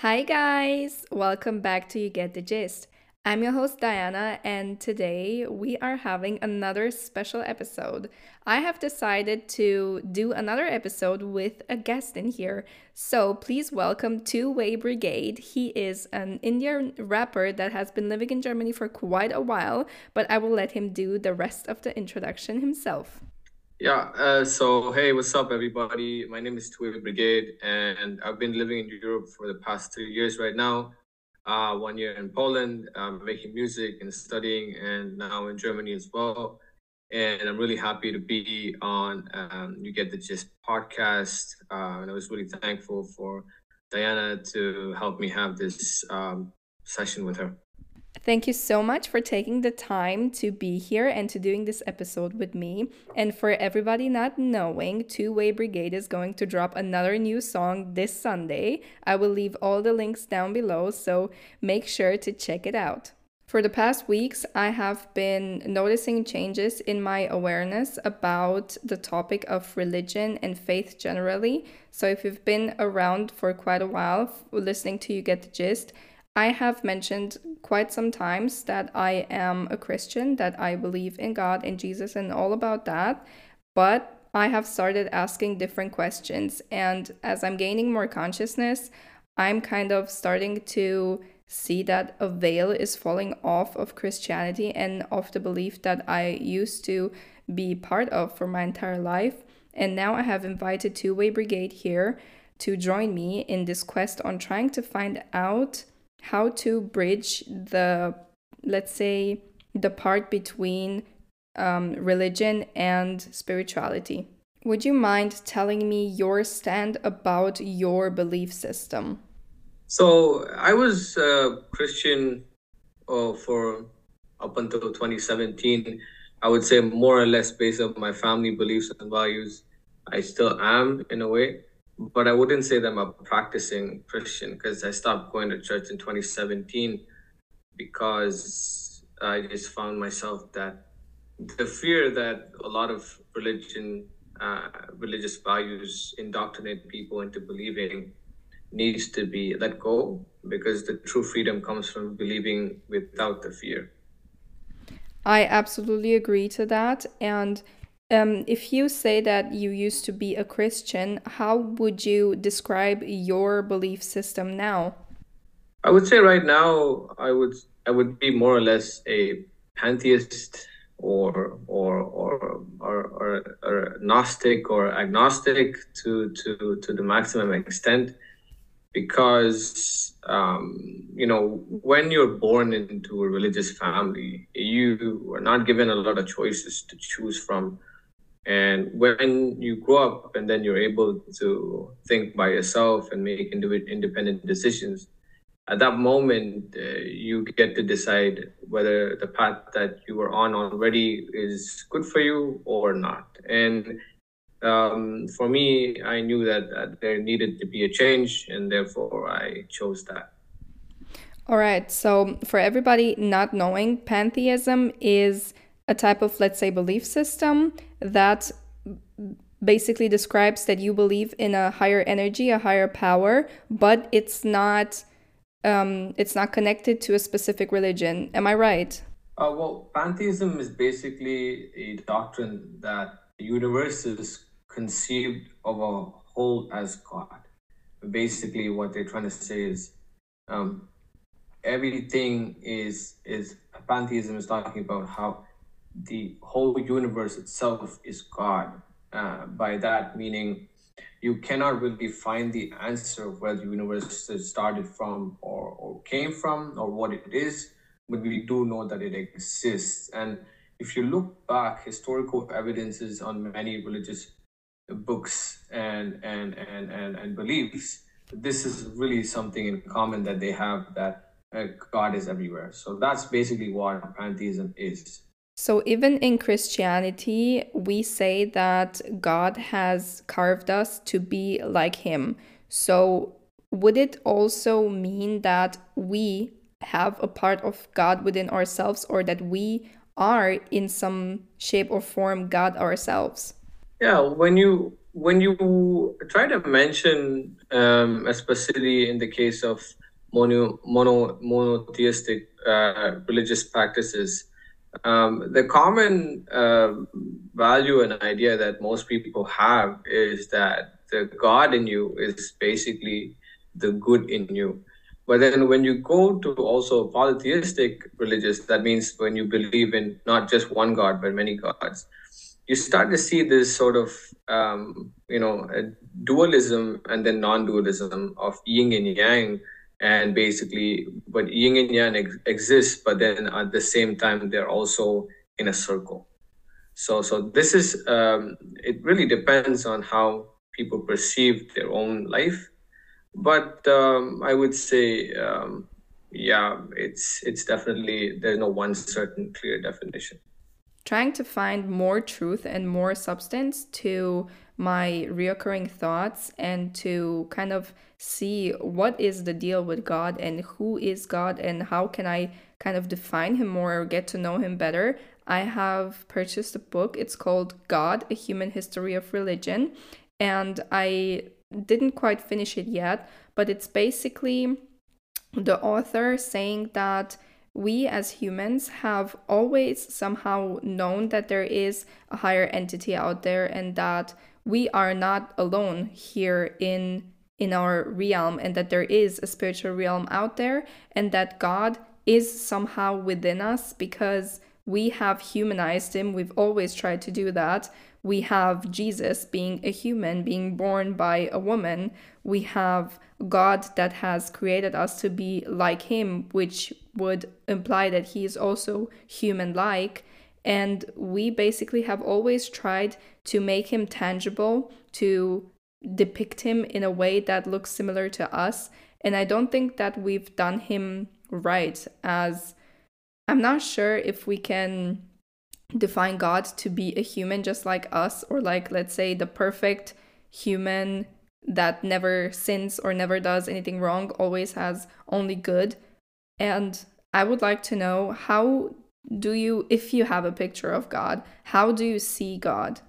Hi, guys! Welcome back to You Get the Gist. I'm your host, Diana, and today we are having another special episode. I have decided to do another episode with a guest in here. So please welcome Two Way Brigade. He is an Indian rapper that has been living in Germany for quite a while, but I will let him do the rest of the introduction himself. Yeah, uh, so hey, what's up, everybody? My name is Two Brigade, and I've been living in Europe for the past three years right now. Uh, one year in Poland, um, making music and studying, and now in Germany as well. And I'm really happy to be on um, You Get the Gist podcast. Uh, and I was really thankful for Diana to help me have this um, session with her. Thank you so much for taking the time to be here and to doing this episode with me. And for everybody not knowing, Two Way Brigade is going to drop another new song this Sunday. I will leave all the links down below, so make sure to check it out. For the past weeks, I have been noticing changes in my awareness about the topic of religion and faith generally. So, if you've been around for quite a while listening to You Get the Gist, I have mentioned quite some times that I am a Christian, that I believe in God and Jesus and all about that. But I have started asking different questions. And as I'm gaining more consciousness, I'm kind of starting to see that a veil is falling off of Christianity and of the belief that I used to be part of for my entire life. And now I have invited Two Way Brigade here to join me in this quest on trying to find out how to bridge the, let's say, the part between um, religion and spirituality. Would you mind telling me your stand about your belief system? So I was a Christian uh, for up until 2017. I would say more or less based on my family beliefs and values. I still am in a way but I wouldn't say that I'm a practicing Christian because I stopped going to church in 2017 because I just found myself that the fear that a lot of religion, uh, religious values indoctrinate people into believing needs to be let go because the true freedom comes from believing without the fear. I absolutely agree to that. And um, if you say that you used to be a Christian, how would you describe your belief system now? I would say right now I would I would be more or less a pantheist or or or or, or, or Gnostic or agnostic to to to the maximum extent because um, you know when you're born into a religious family you are not given a lot of choices to choose from and when you grow up and then you're able to think by yourself and make independent decisions, at that moment, uh, you get to decide whether the path that you were on already is good for you or not. And um, for me, I knew that, that there needed to be a change, and therefore I chose that. All right. So, for everybody not knowing, pantheism is a type of, let's say, belief system that basically describes that you believe in a higher energy, a higher power, but it's not um, it's not connected to a specific religion. Am I right? Uh, well, pantheism is basically a doctrine that the universe is conceived of a whole as God. Basically, what they're trying to say is um, everything is is pantheism is talking about how the whole universe itself is God. Uh, by that meaning, you cannot really find the answer of where the universe started from or, or came from or what it is, but we do know that it exists. And if you look back, historical evidences on many religious books and and and and, and beliefs, this is really something in common that they have that uh, God is everywhere. So that's basically what pantheism is. So, even in Christianity, we say that God has carved us to be like Him. So, would it also mean that we have a part of God within ourselves or that we are in some shape or form God ourselves? Yeah, when you when you try to mention, um, especially in the case of mono, mono monotheistic uh, religious practices, um, the common uh, value and idea that most people have is that the God in you is basically the good in you. But then when you go to also polytheistic religious, that means when you believe in not just one God, but many gods, you start to see this sort of, um, you know, dualism and then non-dualism of yin and yang and basically but yin and yang ex- exists but then at the same time they're also in a circle. So so this is um, it really depends on how people perceive their own life. But um, i would say um, yeah it's it's definitely there's no one certain clear definition. Trying to find more truth and more substance to my reoccurring thoughts and to kind of see what is the deal with God and who is God and how can I kind of define him more or get to know him better, I have purchased a book. It's called God, A Human History of Religion. And I didn't quite finish it yet, but it's basically the author saying that we as humans have always somehow known that there is a higher entity out there and that we are not alone here in in our realm and that there is a spiritual realm out there and that God is somehow within us because we have humanized him. We've always tried to do that. We have Jesus being a human, being born by a woman. We have God that has created us to be like him, which would imply that he is also human like. And we basically have always tried to make him tangible, to depict him in a way that looks similar to us. And I don't think that we've done him right, as I'm not sure if we can define God to be a human just like us, or like, let's say, the perfect human that never sins or never does anything wrong, always has only good. And I would like to know how do you, if you have a picture of God, how do you see God?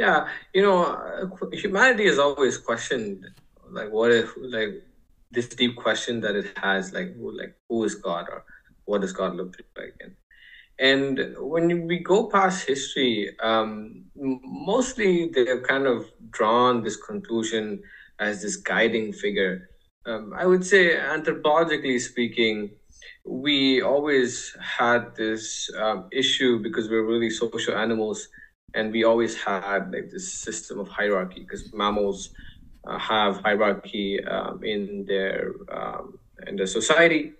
Yeah, you know, uh, humanity has always questioned, like, what if, like, this deep question that it has, like, who, like, who is God or what does God look like? And, and when we go past history, um, mostly they've kind of drawn this conclusion as this guiding figure. Um, I would say, anthropologically speaking, we always had this um, issue because we're really social animals and we always had like this system of hierarchy because mammals uh, have hierarchy um, in their um, in the society,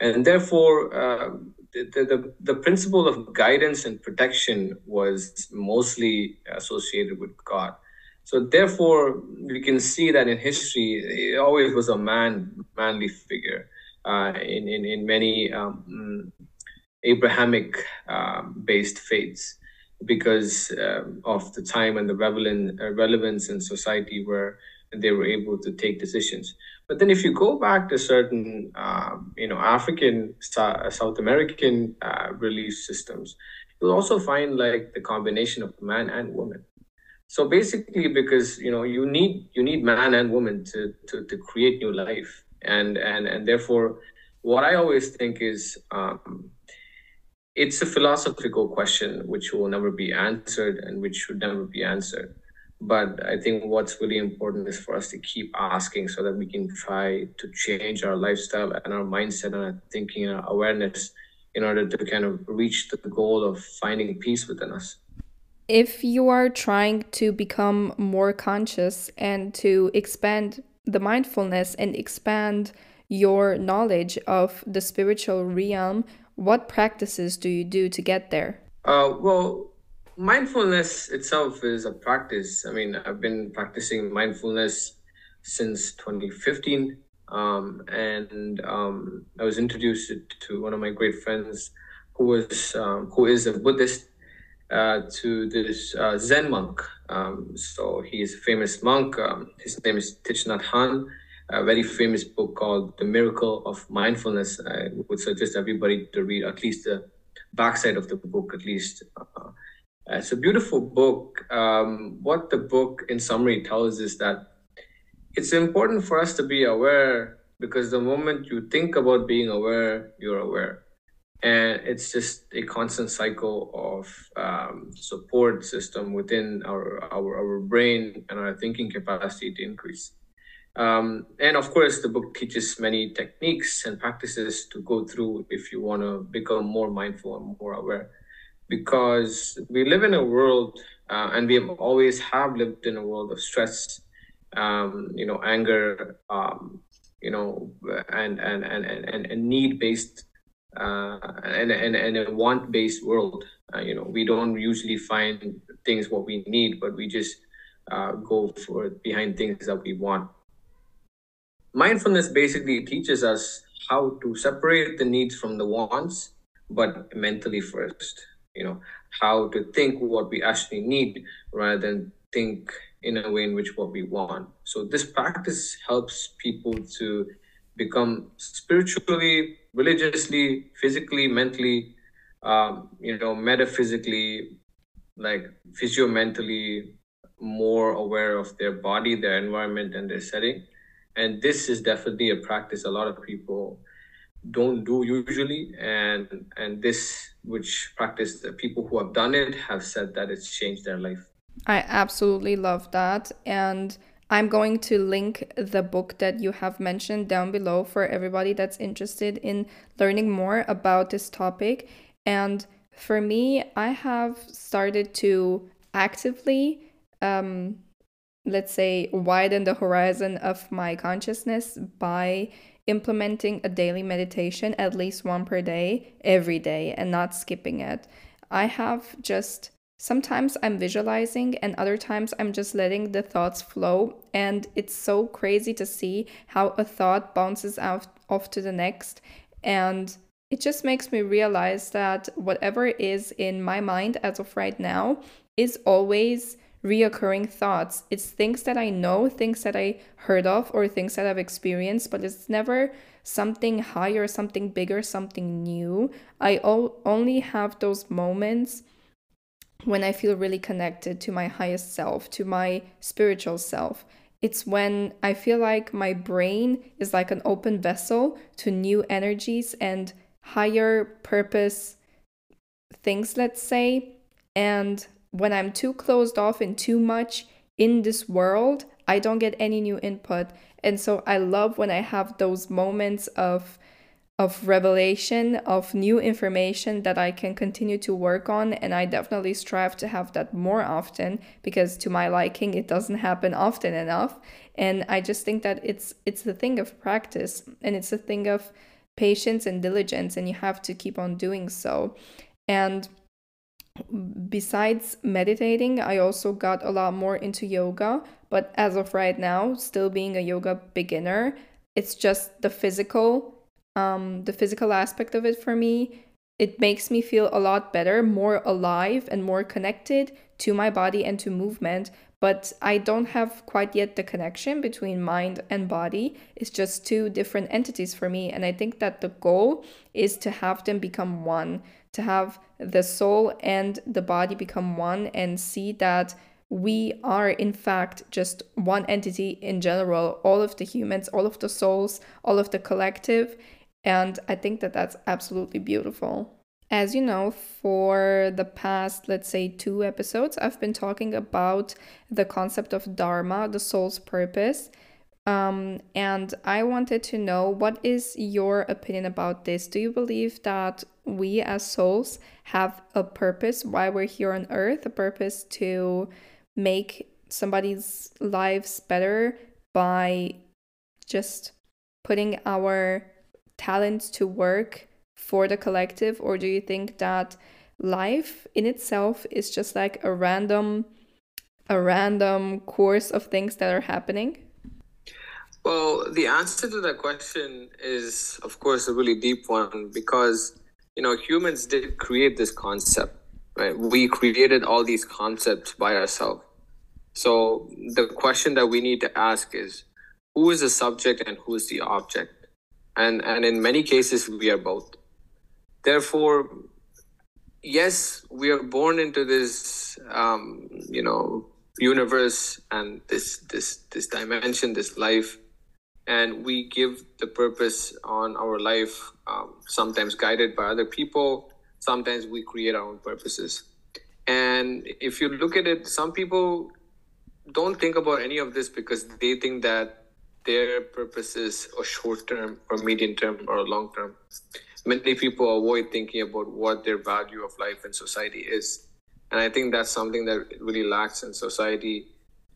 and therefore um, the, the the principle of guidance and protection was mostly associated with God. So therefore, we can see that in history, it always was a man manly figure uh, in, in in many um, Abrahamic um, based faiths because um, of the time and the relevant, uh, relevance in society where they were able to take decisions. But then, if you go back to certain, um, you know, African, South American uh, belief systems, you'll also find like the combination of man and woman. So basically, because you know, you need you need man and woman to to, to create new life, and and and therefore, what I always think is. Um, it's a philosophical question which will never be answered and which should never be answered. But I think what's really important is for us to keep asking so that we can try to change our lifestyle and our mindset and our thinking and our awareness in order to kind of reach the goal of finding peace within us. If you are trying to become more conscious and to expand the mindfulness and expand your knowledge of the spiritual realm, what practices do you do to get there? Uh, well, mindfulness itself is a practice. I mean, I've been practicing mindfulness since 2015. Um, and um, I was introduced to one of my great friends who was um, who is a Buddhist uh, to this uh, Zen monk. Um, so he's a famous monk. Um, his name is Thich Nhat Hanh a very famous book called The Miracle of Mindfulness. I would suggest everybody to read at least the backside of the book, at least. Uh, it's a beautiful book. Um, what the book, in summary, tells is that it's important for us to be aware because the moment you think about being aware, you're aware. And it's just a constant cycle of um, support system within our, our, our brain and our thinking capacity to increase. Um, and of course, the book teaches many techniques and practices to go through if you want to become more mindful and more aware. Because we live in a world, uh, and we have always have lived in a world of stress, um, you know, anger, um, you know, and and and and, and need based uh, and, and and a want based world. Uh, you know, we don't usually find things what we need, but we just uh, go for behind things that we want mindfulness basically teaches us how to separate the needs from the wants but mentally first you know how to think what we actually need rather than think in a way in which what we want. So this practice helps people to become spiritually religiously physically mentally um, you know metaphysically like physio-mentally more aware of their body their environment and their setting and this is definitely a practice a lot of people don't do usually. And and this which practice the people who have done it have said that it's changed their life. I absolutely love that. And i'm going to link the book that you have mentioned down below for everybody that's interested in learning more about this topic. And for me i have started to actively um, let's say, widen the horizon of my consciousness by implementing a daily meditation, at least one per day, every day, and not skipping it. I have just sometimes I'm visualizing, and other times I'm just letting the thoughts flow. And it's so crazy to see how a thought bounces out off to the next. And it just makes me realize that whatever is in my mind as of right now is always reoccurring thoughts. It's things that I know, things that I heard of, or things that I've experienced, but it's never something higher, something bigger, something new. I o- only have those moments when I feel really connected to my highest self, to my spiritual self. It's when I feel like my brain is like an open vessel to new energies and higher purpose things, let's say. And when I'm too closed off and too much in this world, I don't get any new input. And so I love when I have those moments of of revelation of new information that I can continue to work on. And I definitely strive to have that more often because to my liking it doesn't happen often enough. And I just think that it's it's the thing of practice and it's a thing of patience and diligence and you have to keep on doing so. And besides meditating, I also got a lot more into yoga. But as of right now, still being a yoga beginner, it's just the physical, um, the physical aspect of it for me. It makes me feel a lot better, more alive, and more connected to my body and to movement. But I don't have quite yet the connection between mind and body. It's just two different entities for me. And I think that the goal is to have them become one to have the soul and the body become one and see that we are in fact just one entity in general all of the humans all of the souls all of the collective and i think that that's absolutely beautiful as you know, for the past, let's say, two episodes, I've been talking about the concept of Dharma, the soul's purpose. Um, and I wanted to know what is your opinion about this? Do you believe that we as souls have a purpose why we're here on earth, a purpose to make somebody's lives better by just putting our talents to work for the collective or do you think that life in itself is just like a random a random course of things that are happening well the answer to that question is of course a really deep one because you know, humans did create this concept, right? We created all these concepts by ourselves. So the question that we need to ask is who is the subject and who is the object? And and in many cases we are both. Therefore, yes, we are born into this, um, you know, universe and this this this dimension, this life, and we give the purpose on our life. Um, sometimes guided by other people, sometimes we create our own purposes. And if you look at it, some people don't think about any of this because they think that their purpose is a short term or medium term or long term many people avoid thinking about what their value of life in society is. And I think that's something that really lacks in society.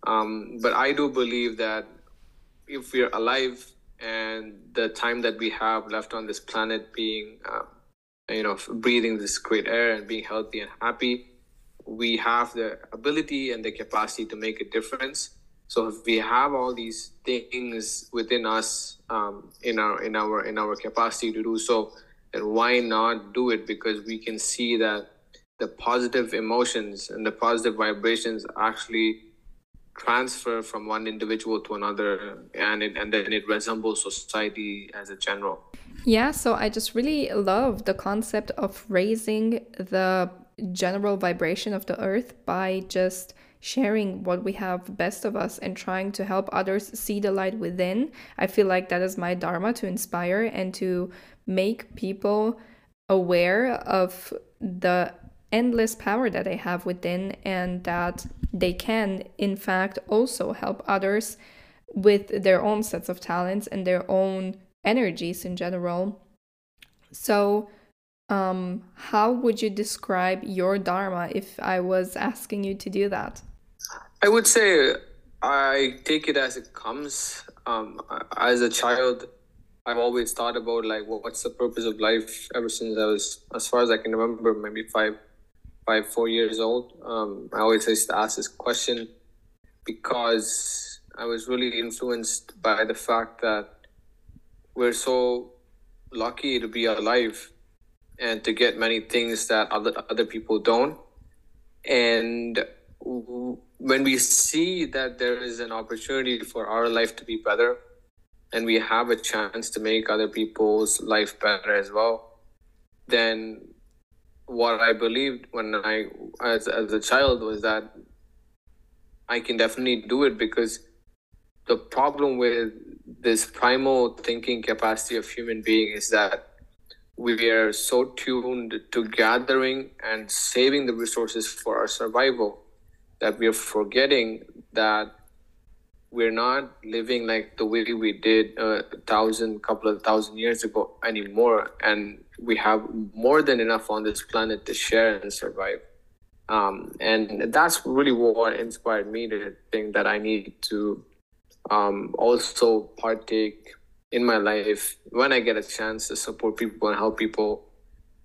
Um, but I do believe that if we're alive and the time that we have left on this planet being, uh, you know, breathing this great air and being healthy and happy, we have the ability and the capacity to make a difference. So if we have all these things within us, um, in our in our in our capacity to do so, then why not do it? Because we can see that the positive emotions and the positive vibrations actually transfer from one individual to another and it, and then it resembles society as a general. Yeah so i just really love the concept of raising the general vibration of the earth by just sharing what we have best of us and trying to help others see the light within. I feel like that is my dharma to inspire and to make people aware of the endless power that they have within and that they can in fact also help others with their own sets of talents and their own energies in general. So um, how would you describe your dharma if i was asking you to do that? I would say i take it as it comes. Um, as a child I've always thought about like what's the purpose of life ever since I was as far as I can remember, maybe five, five, four years old. Um, I always used to ask this question because I was really influenced by the fact that we're so lucky to be alive and to get many things that other other people don't. And when we see that there is an opportunity for our life to be better and we have a chance to make other people's life better as well, then what I believed when I, as, as a child, was that I can definitely do it because the problem with this primal thinking capacity of human being is that we are so tuned to gathering and saving the resources for our survival that we are forgetting that we're not living like the way we did a thousand, couple of thousand years ago anymore, and we have more than enough on this planet to share and survive. Um, and that's really what inspired me to think that I need to um, also partake in my life when I get a chance to support people and help people.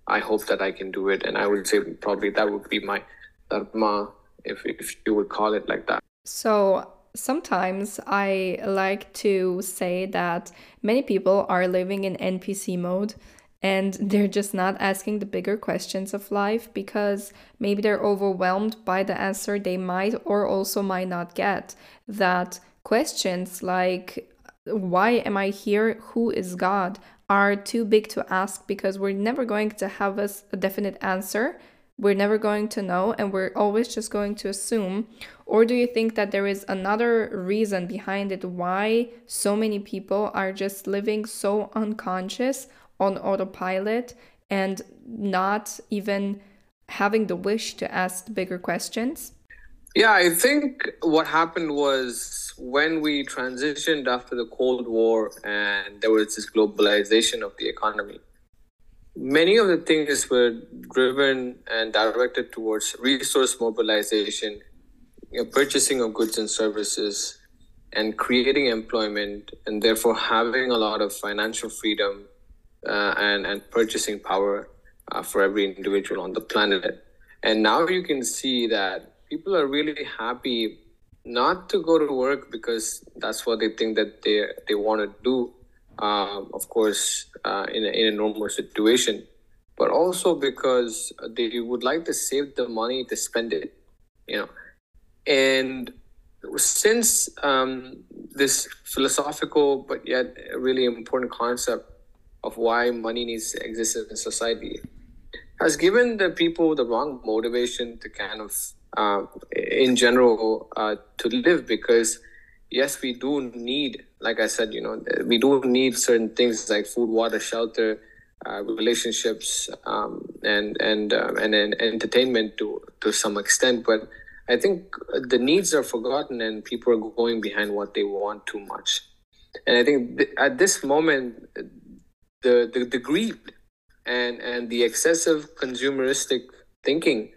I hope that I can do it, and I would say probably that would be my dharma, if if you would call it like that. So sometimes I like to say that many people are living in NPC mode and they're just not asking the bigger questions of life because maybe they're overwhelmed by the answer they might or also might not get. That questions like, why am I here? Who is God? are too big to ask because we're never going to have a definite answer we're never going to know and we're always just going to assume? Or do you think that there is another reason behind it why so many people are just living so unconscious on autopilot and not even having the wish to ask bigger questions? Yeah, I think what happened was when we transitioned after the Cold War and there was this globalization of the economy Many of the things were driven and directed towards resource mobilization, you know, purchasing of goods and services, and creating employment, and therefore having a lot of financial freedom uh, and, and purchasing power uh, for every individual on the planet. And now you can see that people are really happy not to go to work because that's what they think that they, they want to do um, of course, uh, in, a, in a normal situation, but also because they would like to save the money to spend it, you know. And since um, this philosophical but yet really important concept of why money needs to exist in society has given the people the wrong motivation to kind of, uh, in general, uh, to live because yes, we do need, like I said, you know, we do need certain things like food, water, shelter, uh, relationships, um, and and uh, and and entertainment to to some extent. But I think the needs are forgotten, and people are going behind what they want too much. And I think th- at this moment, the, the the greed and and the excessive consumeristic thinking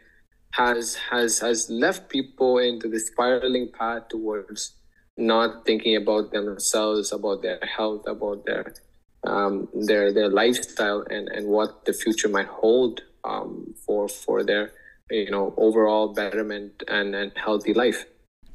has has has left people into the spiraling path towards not thinking about themselves, about their health, about their um, their their lifestyle, and and what the future might hold um, for for their you know overall betterment and and healthy life.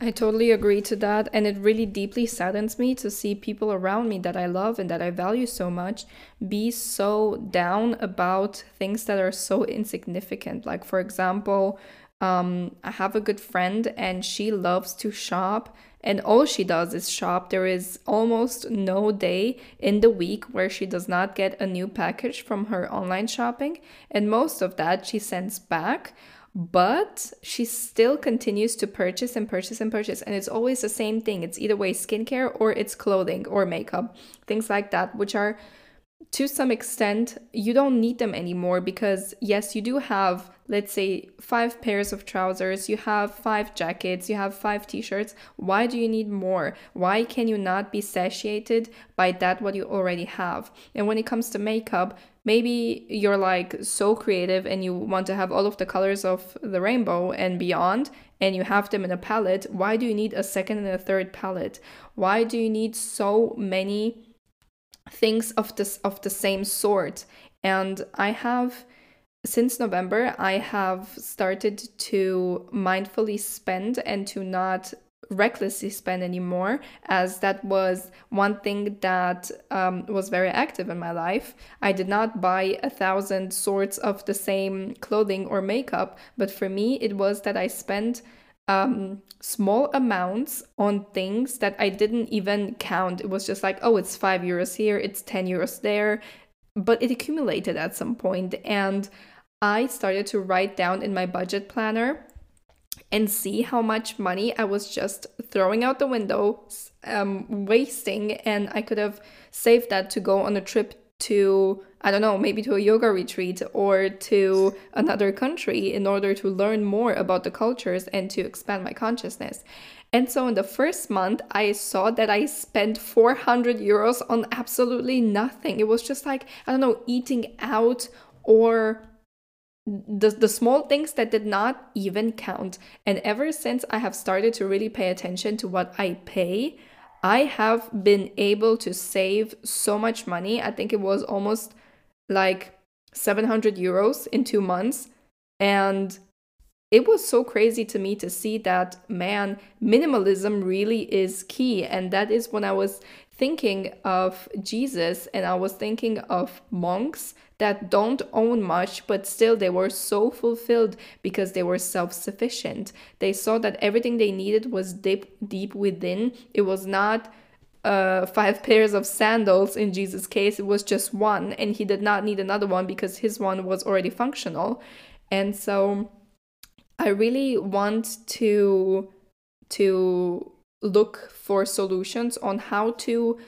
I totally agree to that. And it really deeply saddens me to see people around me that I love and that I value so much be so down about things that are so insignificant. Like, for example, um, I have a good friend and she loves to shop and all she does is shop. There is almost no day in the week where she does not get a new package from her online shopping, and most of that she sends back. But she still continues to purchase and purchase and purchase, and it's always the same thing. It's either way skincare or it's clothing or makeup, things like that, which are to some extent, you don't need them anymore because, yes, you do have, let's say, five pairs of trousers, you have five jackets, you have five t shirts. Why do you need more? Why can you not be satiated by that what you already have? And when it comes to makeup, maybe you're like so creative and you want to have all of the colors of the rainbow and beyond, and you have them in a palette. Why do you need a second and a third palette? Why do you need so many? things of this of the same sort and i have since november i have started to mindfully spend and to not recklessly spend anymore as that was one thing that um, was very active in my life i did not buy a thousand sorts of the same clothing or makeup but for me it was that i spent um, small amounts on things that I didn't even count. It was just like, oh, it's five euros here, it's 10 euros there. But it accumulated at some point, and I started to write down in my budget planner and see how much money I was just throwing out the window, um, wasting, and I could have saved that to go on a trip to I don't know, maybe to a yoga retreat or to another country in order to learn more about the cultures and to expand my consciousness. And so in the first month, I saw that I spent 400 euros on absolutely nothing. It was just like, I don't know, eating out or the, the small things that did not even count. And ever since I have started to really pay attention to what I pay, I have been able to save so much money. I think it was almost like 700 euros in two months. And it was so crazy to me to see that, man, minimalism really is key. And that is when I was thinking of Jesus and I was thinking of monks that don't own much, but still they were so fulfilled because they were self sufficient. They saw that everything they needed was deep, deep within. It was not uh, five pairs of sandals in Jesus' case, it was just one, and he did not need another one because his one was already functional. And so I really want to to look for solutions on how to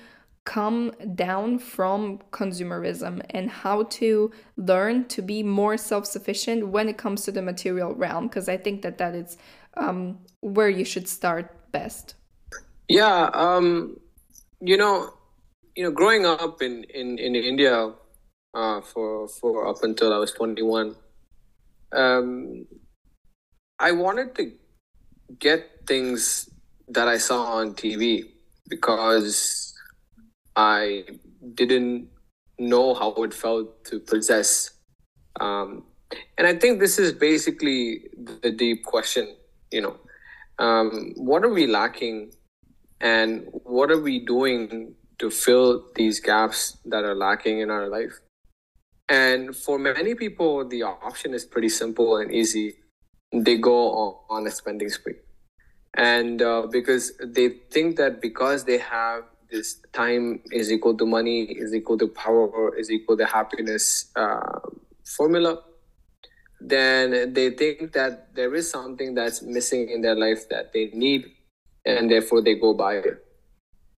come down from consumerism and how to learn to be more self-sufficient when it comes to the material realm because i think that that is um, where you should start best. Yeah um, you know you know growing up in in, in india uh, for for up until i was 21 um, i wanted to get things that i saw on tv because I didn't know how it felt to possess. Um, and I think this is basically the deep question, you know, um, what are we lacking and what are we doing to fill these gaps that are lacking in our life? And for many people, the option is pretty simple and easy. They go on, a spending spree. And uh, because they think that because they have this time is equal to money is equal to power is equal to happiness uh, formula then they think that there is something that's missing in their life that they need, and therefore they go buy it.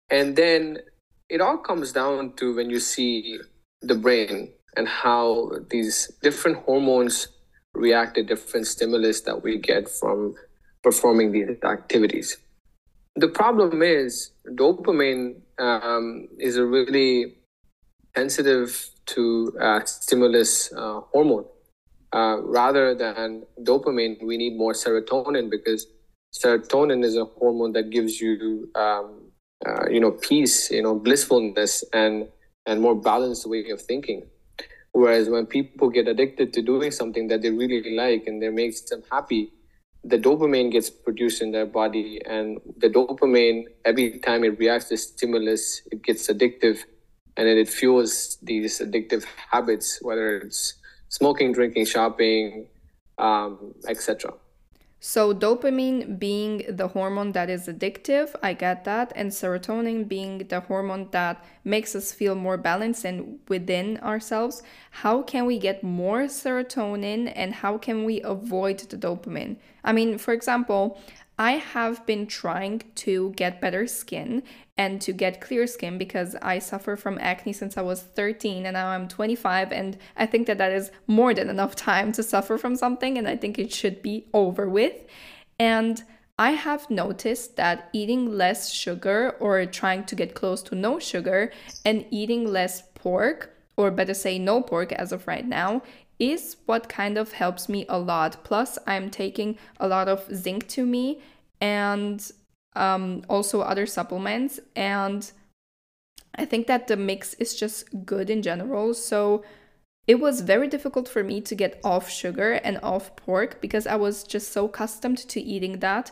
And then it all comes down to when you see the brain and how these different hormones react to different stimulus that we get from performing these activities. The problem is dopamine um, is a really sensitive to uh, stimulus uh, hormone. Uh, rather than dopamine, we need more serotonin because serotonin is a hormone that gives you, um, uh, you know, peace, you know, blissfulness, and and more balanced way of thinking. Whereas when people get addicted to doing something that they really like and that makes them happy, the dopamine gets produced in their body, and the dopamine every time it reacts to stimulus, it gets addictive, and then it fuels these addictive habits, whether it's smoking, drinking, shopping, um, etc. So, dopamine being the hormone that is addictive, I get that, and serotonin being the hormone that makes us feel more balanced and within ourselves. How can we get more serotonin and how can we avoid the dopamine? I mean, for example, I have been trying to get better skin and to get clear skin because I suffer from acne since I was 13 and now I'm 25 and I think that that is more than enough time to suffer from something and I think it should be over with. And I have noticed that eating less sugar or trying to get close to no sugar and eating less pork or better say no pork as of right now is what kind of helps me a lot. Plus, I'm taking a lot of zinc to me and um, also other supplements. And I think that the mix is just good in general. So it was very difficult for me to get off sugar and off pork because I was just so accustomed to eating that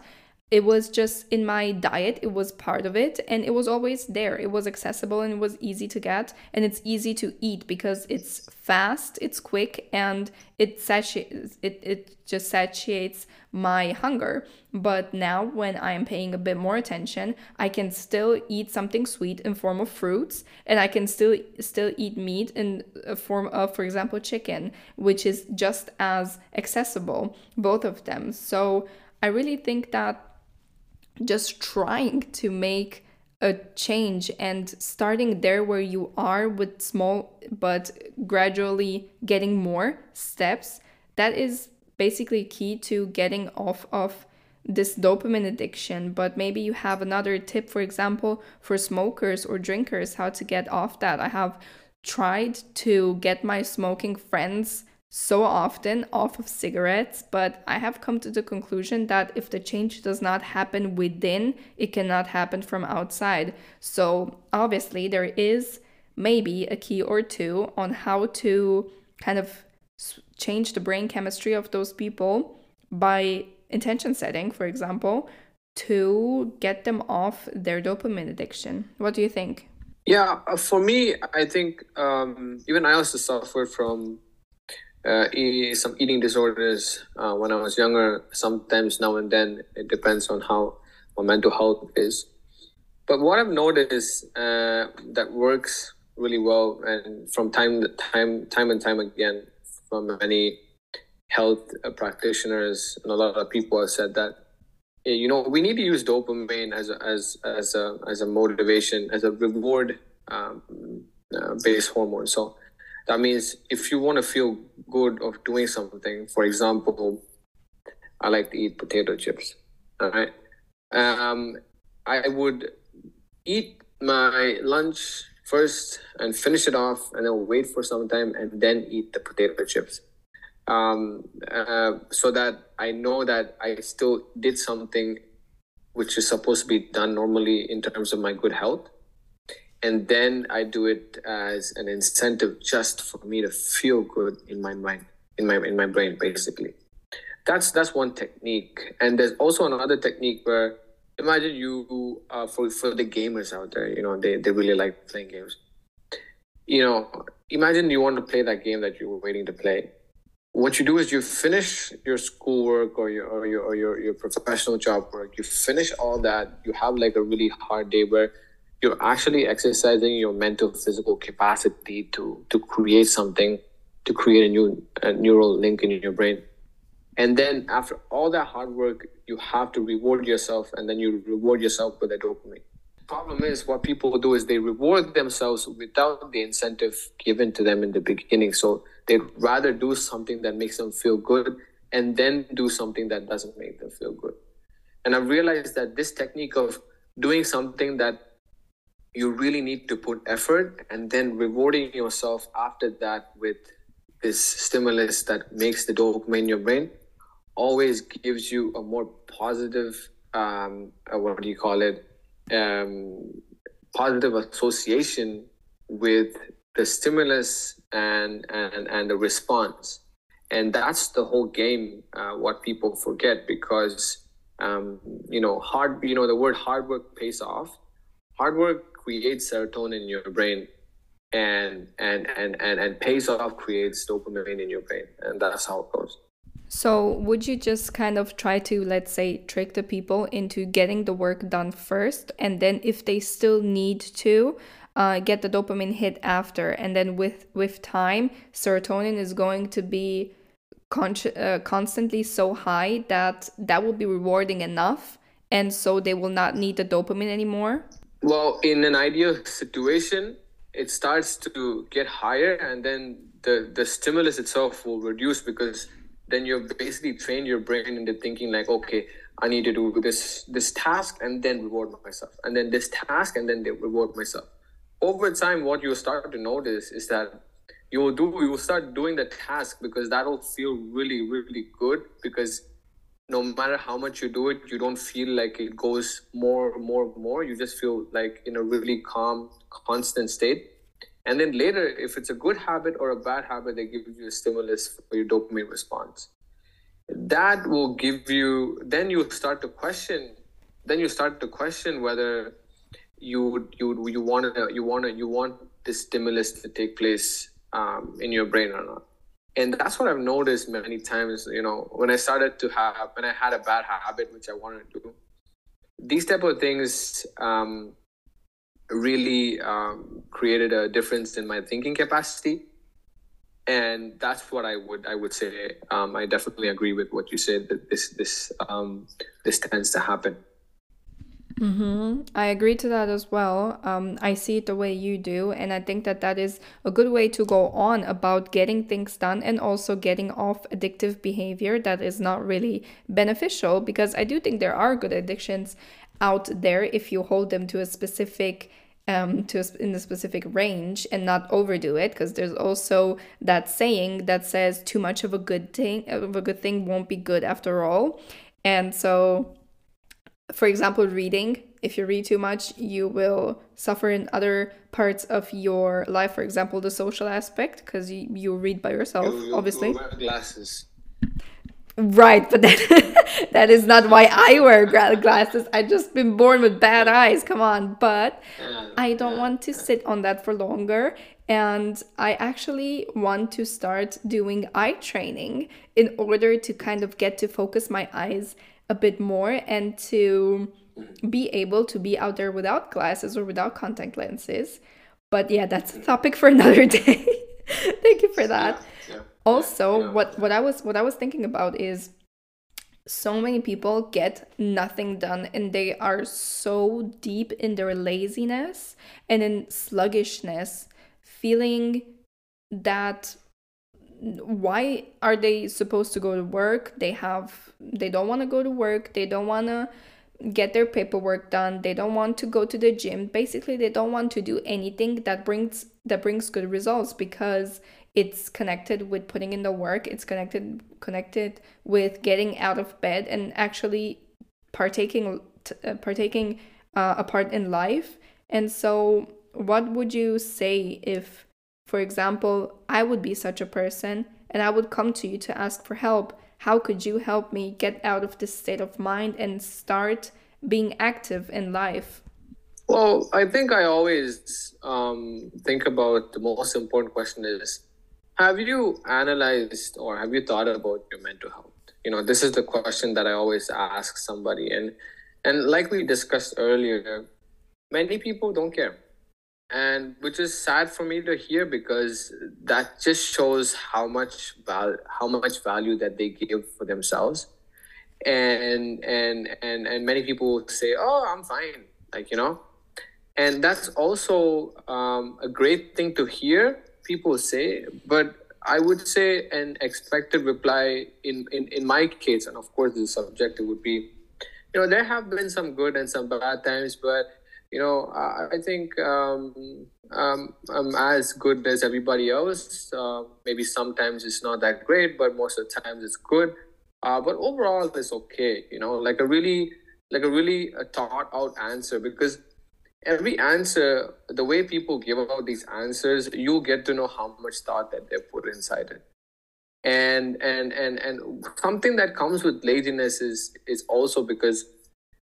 it was just in my diet it was part of it and it was always there. It was accessible and it was easy to get and it's easy to eat because it's fast it's quick and it satiates it, it just satiates my hunger. But now when i am paying a bit more attention i can still eat something sweet in form of fruits and i can still still eat meat in a form of for example chicken which is just as accessible both of them. So i really think that just trying to make a change and starting there where you are with small but gradually getting more steps that is basically key to getting off of this dopamine addiction. But maybe you have another tip for example for smokers or drinkers how to get off that. I have tried to get my smoking friends so often off of cigarettes, but I have come to the conclusion that if the change does not happen within, it cannot happen from outside. So, obviously, there is maybe a key or two on how to kind of change the brain chemistry of those people by intention setting, for example, to get them off their dopamine addiction. What do you think? Yeah, uh, for me, I think um, even I also suffered from uh, some eating disorders uh, when I was younger. Sometimes now and then it depends on how my mental health is. But what I've noticed uh, that works really well, and from time to time, time and time again, from many health uh, practitioners and a lot of people have said that you know we need to use dopamine as a, as as a as a motivation as a reward um, uh, based hormone. So that means if you want to feel good of doing something, for example, I like to eat potato chips. All right. Um, I would eat my lunch first and finish it off, and then wait for some time and then eat the potato chips. Um, uh, so that I know that I still did something which is supposed to be done normally in terms of my good health and then I do it as an incentive just for me to feel good in my mind, in my in my brain, basically. That's that's one technique, and there's also another technique where imagine you uh, for for the gamers out there, you know, they they really like playing games. You know, imagine you want to play that game that you were waiting to play. What you do is you finish your schoolwork or your or your or your, your professional job work. You finish all that. You have like a really hard day where you're actually exercising your mental physical capacity to to create something to create a new a neural link in your brain. And then after all that hard work, you have to reward yourself, and then you reward yourself with a dopamine. Problem is, what people do is they reward themselves without the incentive given to them in the beginning. So they'd rather do something that makes them feel good and then do something that doesn't make them feel good. And I've realized that this technique of doing something that you really need to put effort and then rewarding yourself after that with this stimulus that makes the dopamine in your brain always gives you a more positive um, uh, what do you call it? Um, positive association with the stimulus and and and the response. And that's the whole game uh, what people forget because um, you know hard you know the word hard work pays off. Hard work creates serotonin in your brain and and and and, and pays off creates dopamine in your brain. And that's how it goes. So would you just kind of try to let's say trick the people into getting the work done first and then if they still need to uh, get the dopamine hit after and then with with time serotonin is going to be con- uh, constantly so high that that will be rewarding enough and so they will not need the dopamine anymore well in an ideal situation it starts to get higher and then the the stimulus itself will reduce because then you've basically trained your brain into thinking like okay i need to do this this task and then reward myself. And then this task and then reward myself. Over time what you start to notice is that you will do you will start doing the task because that'll feel really really good because no matter how much you do it you don't feel like it goes more more more. You just feel like in a really calm constant state. And then later if it's a good habit or a bad habit they give you a stimulus for your dopamine response. That will give you then you start to question then you start to question whether you you you want to you want to you want this stimulus to take place um, in your brain or not and that's what i've noticed many times you know when i started to have when i had a bad habit which i wanted to do these type of things um, really um, created a difference in my thinking capacity. And that's what i would i would say um, i definitely agree with what you said that this this um, this tends to happen Mm-hmm. I agree to that as well. Um, I see it the way you do, and I think that that is a good way to go on about getting things done and also getting off addictive behavior that is not really beneficial. Because I do think there are good addictions out there if you hold them to a specific um, to a, in a specific range and not overdo it because there's also that saying that says too much of a good thing of a good thing won't be good after all and so for example, reading. If you read too much, you will suffer in other parts of your life. For example, the social aspect, because you, you read by yourself, you, you, obviously. wear glasses. Right, but that, that is not why I wear glasses. I just been born with bad eyes. Come on, but I don't want to sit on that for longer. And I actually want to start doing eye training in order to kind of get to focus my eyes a bit more and to be able to be out there without glasses or without contact lenses. But yeah, that's a topic for another day. Thank you for that. Yeah, yeah, also, yeah, what what I was what I was thinking about is so many people get nothing done and they are so deep in their laziness and in sluggishness, feeling that why are they supposed to go to work? They have they don't want to go to work. They don't want to get their paperwork done. They don't want to go to the gym. Basically they don't want to do anything that brings that brings good results because it's connected with putting in the work. It's connected connected with getting out of bed and actually partaking uh, partaking uh, a part in life. And so what would you say if for example, I would be such a person and I would come to you to ask for help. How could you help me get out of this state of mind and start being active in life? Well, I think I always um, think about the most important question is have you analyzed or have you thought about your mental health? You know, this is the question that I always ask somebody. And, and like we discussed earlier, many people don't care and which is sad for me to hear because that just shows how much val- how much value that they give for themselves. And and and and many people say oh i'm fine like you know? And that's also um, a great thing to hear people say but i would say an expected reply in in, in my case and of course the subjective would be you know there have been some good and some bad times but you know, I, I think um, um, I'm as good as everybody else. Uh, maybe sometimes it's not that great, but most of the times it's good. Uh, but overall, it's okay. You know, like a really, like a really a thought out answer because every answer, the way people give out these answers, you get to know how much thought that they put inside it. And and and and something that comes with laziness is is also because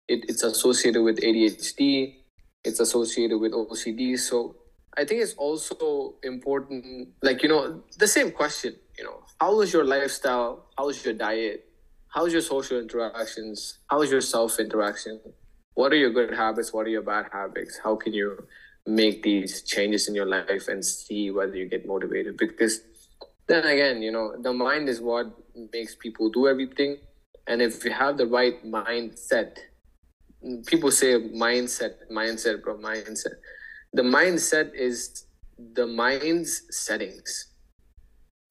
it, it's associated with ADHD it's associated with OCD. So I think it's also important, like, you know, the same question, you know, how is your lifestyle? How is your diet? How's your social interactions? How is your self interaction? What are your good habits? What are your bad habits? How can you make these changes in your life and see whether you get motivated? Because then again, you know, the mind is what makes people do everything. And if you have the right mindset, people say mindset, mindset, bro, mindset. The mindset is the mind's settings,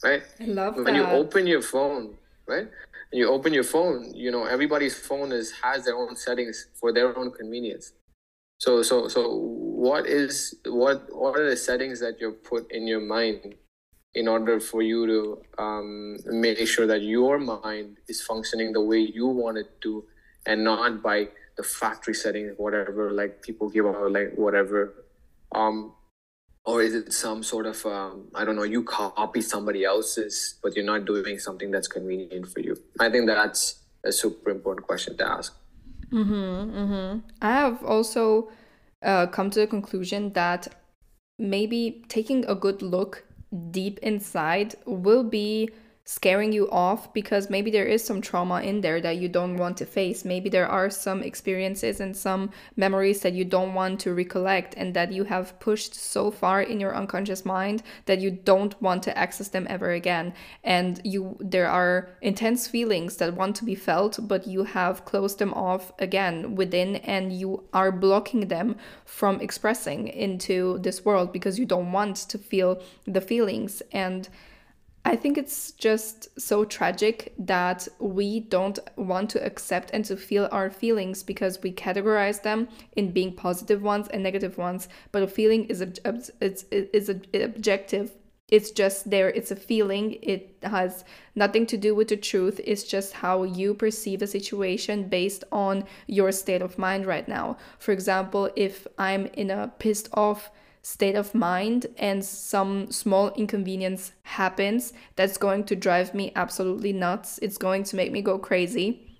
right? I love when that. you open your phone, right? And you open your phone, you know, everybody's phone is has their own settings for their own convenience. So, so, so, what is what? What are the settings that you put in your mind in order for you to um, make sure that your mind is functioning the way you want it to, and not by the factory setting, whatever, like people give out like whatever. Um, or is it some sort of um, I don't know, you copy somebody else's, but you're not doing something that's convenient for you? I think that's a super important question to ask. Mm-hmm, mm-hmm. I have also uh, come to the conclusion that maybe taking a good look deep inside will be scaring you off because maybe there is some trauma in there that you don't want to face. Maybe there are some experiences and some memories that you don't want to recollect and that you have pushed so far in your unconscious mind that you don't want to access them ever again. And you there are intense feelings that want to be felt, but you have closed them off again within and you are blocking them from expressing into this world because you don't want to feel the feelings and I think it's just so tragic that we don't want to accept and to feel our feelings because we categorize them in being positive ones and negative ones. But a feeling is a, it's is a, objective. It's just there. It's a feeling. It has nothing to do with the truth. It's just how you perceive a situation based on your state of mind right now. For example, if I'm in a pissed off state of mind and some small inconvenience happens that's going to drive me absolutely nuts. It's going to make me go crazy.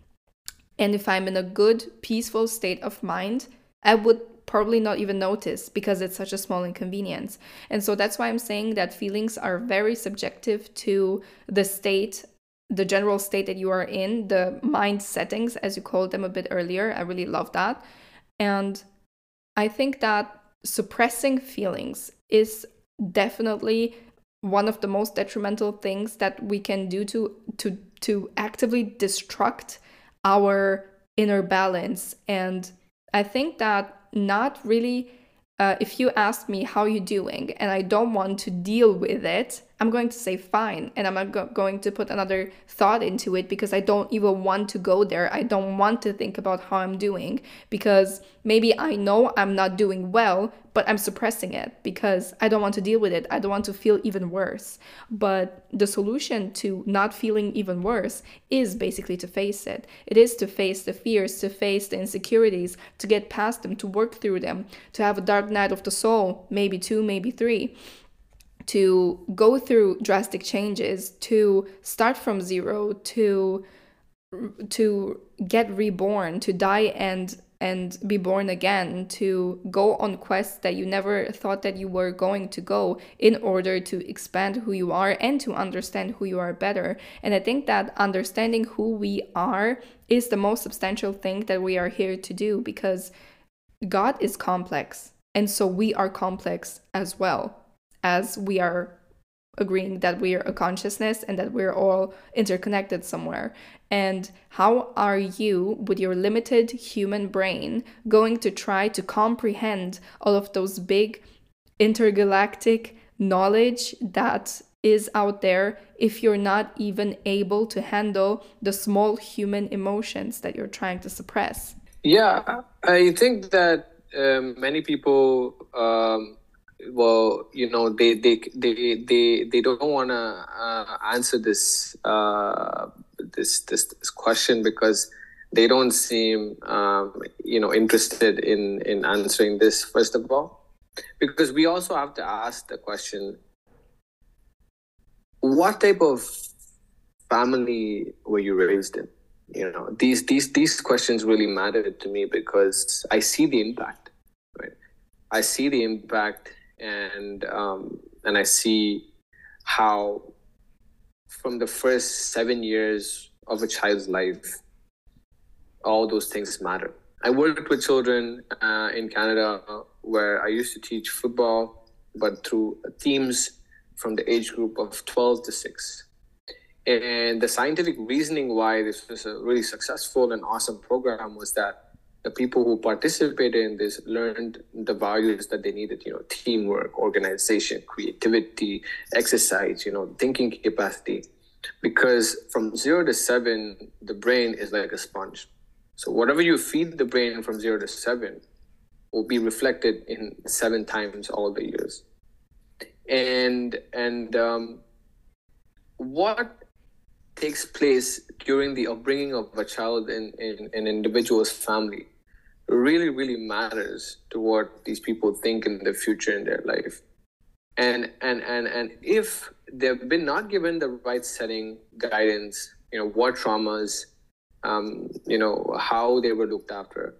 And if I'm in a good, peaceful state of mind, I would probably not even notice because it's such a small inconvenience. And so that's why I'm saying that feelings are very subjective to the state, the general state that you are in, the mind settings, as you called them a bit earlier. I really love that. And I think that suppressing feelings is definitely one of the most detrimental things that we can do to to to actively destruct our inner balance. And i think that not really uh, if you ask me how you doing and i don't want to deal with it I'm going to say fine and I'm not going to put another thought into it because I don't even want to go there. I don't want to think about how I'm doing because maybe I know I'm not doing well, but I'm suppressing it because I don't want to deal with it. I don't want to feel even worse. But the solution to not feeling even worse is basically to face it. It is to face the fears, to face the insecurities, to get past them, to work through them, to have a dark night of the soul, maybe two, maybe three to go through drastic changes, to start from zero, to to get reborn, to die and and be born again, to go on quests that you never thought that you were going to go in order to expand who you are and to understand who you are better. And I think that understanding who we are is the most substantial thing that we are here to do because God is complex And so we are complex as well, as we are agreeing that we are a consciousness and that we're all interconnected somewhere. And how are you, with your limited human brain, going to try to comprehend all of those big intergalactic knowledge that is out there if you're not even able to handle the small human emotions that you're trying to suppress? Yeah, I think that um, many people um, well you know they they they they, they don't want to uh, answer this, uh, this this this question because they don't seem um, you know interested in in answering this first of all. Because we also have to ask the question what type of family were you raised in? You know these these these questions really matter to me because i see the impact right? I see the impact and um, and I see how from the first seven years of a child's life, all those things matter. I worked with children uh, in Canada where I used to teach football, but through teams from the age group of 12 to 6. And the scientific reasoning why this was a really successful and awesome program was that the people who participated in this learned the values that they needed you know teamwork organization creativity exercise you know thinking capacity. Because from 0 to 7 the brain is like a sponge. So whatever you feed the brain from 0 to 7 will be reflected in 7 times all the years. And and um, what takes place during the upbringing of a child in, in, in an individual's family really, really matters to what these people think in the future in their life. And and and and if they've been not given the right setting, guidance, you know, what traumas, um, you know, how they were looked after,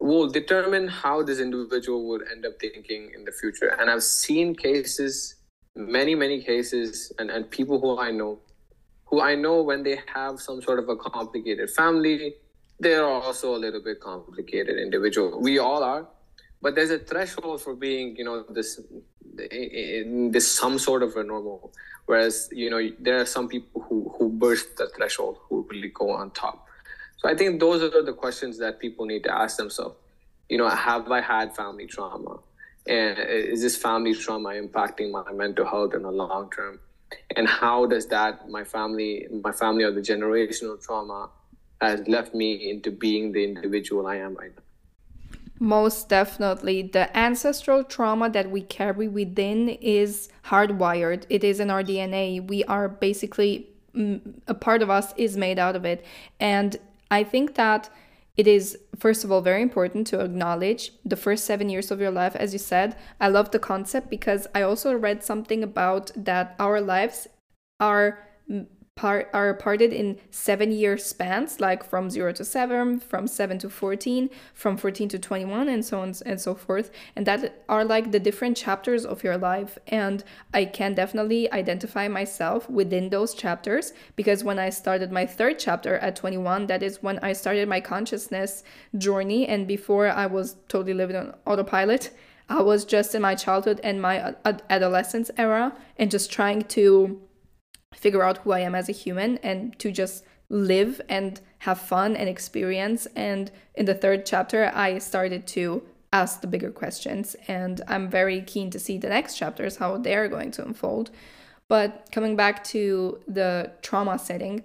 will determine how this individual would end up thinking in the future. And I've seen cases, many, many cases, and, and people who I know, who I know when they have some sort of a complicated family, they're also a little bit complicated individual. We all are, but there's a threshold for being, you know, this in this some sort of a normal. Whereas, you know, there are some people who who burst the threshold, who really go on top. So I think those are the questions that people need to ask themselves. You know, have I had family trauma? And is this family trauma impacting my mental health in the long term? And how does that my family, my family, or the generational trauma has left me into being the individual I am right now. Most definitely. The ancestral trauma that we carry within is hardwired. It is in our DNA. We are basically, mm, a part of us is made out of it. And I think that it is, first of all, very important to acknowledge the first seven years of your life. As you said, I love the concept because I also read something about that our lives are are parted in seven year spans, like from zero to seven, from seven to 14, from 14 to 21, and so on and so forth. And that are like the different chapters of your life. And I can definitely identify myself within those chapters because when I started my third chapter at 21, that is when I started my consciousness journey. And before I was totally living on autopilot. I was just in my childhood and my adolescence era and just trying to figure out who I am as a human and to just live and have fun and experience. And in the third chapter, I started to ask the bigger questions. And I'm very keen to see the next chapters, how they're going to unfold. But coming back to the trauma setting,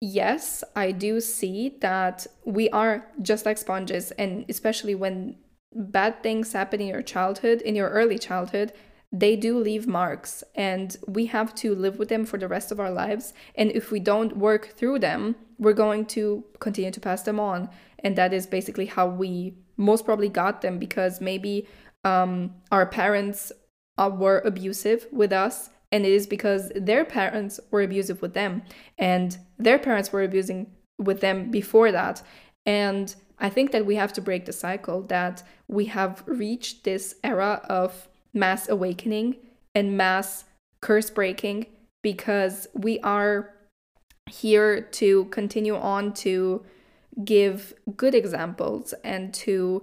yes, I do see that we are just like sponges. And especially when bad things happen in your childhood, in your early childhood, they do leave marks and we have to live with them for the rest of our lives. And if we don't work through them, we're going to continue to pass them on. And that is basically how we most probably got them because maybe um, our parents uh, were abusive with us. And it is because their parents were abusive with them and their parents were abusing with them before that. And I think that we have to break the cycle that we have reached this era of mass awakening and mass curse breaking because we are here to continue on to give good examples and to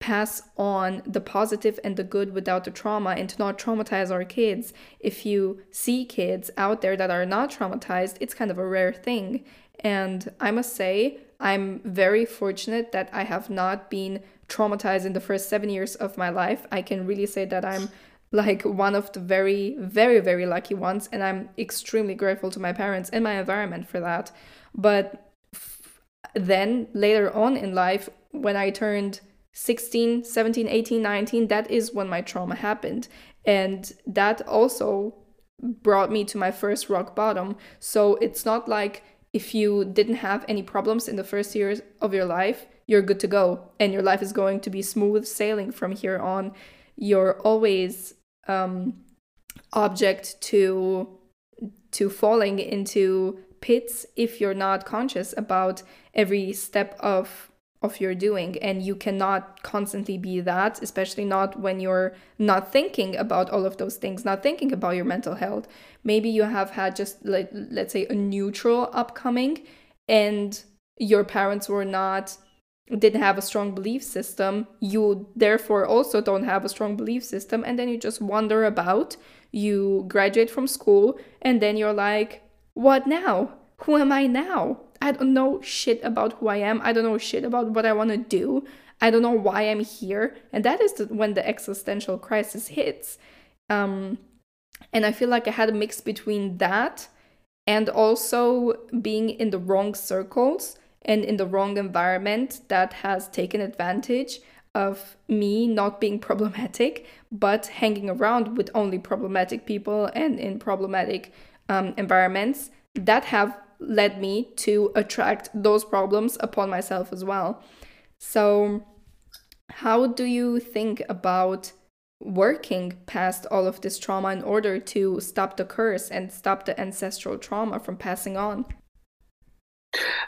pass on the positive and the good without the trauma and to not traumatize our kids. If you see kids out there that are not traumatized, it's kind of a rare thing. And I must say, I'm very fortunate that I have not been traumatized in the first seven years of my life. I can really say that I'm like one of the very, very, very lucky ones. And I'm extremely grateful to my parents and my environment for that. But f- then later on in life, when I turned 16, 17, 18, 19, that is when my trauma happened. And that also brought me to my first rock bottom. So it's not like if you didn't have any problems in the first years of your life, you're good to go and your life is going to be smooth sailing from here on. You're always um, object to to falling into pits if you're not conscious about every step of of your doing and you cannot constantly be that especially not when you're not thinking about all of those things not thinking about your mental health maybe you have had just like let's say a neutral upcoming and your parents were not didn't have a strong belief system you therefore also don't have a strong belief system and then you just wander about you graduate from school and then you're like what now who am i now I don't know shit about who I am. I don't know shit about what I want to do. I don't know why I'm here. And that is the, when the existential crisis hits. Um, and I feel like I had a mix between that and also being in the wrong circles and in the wrong environment that has taken advantage of me not being problematic, but hanging around with only problematic people and in problematic um, environments that have led me to attract those problems upon myself as well. So, how do you think about working past all of this trauma in order to stop the curse and stop the ancestral trauma from passing on?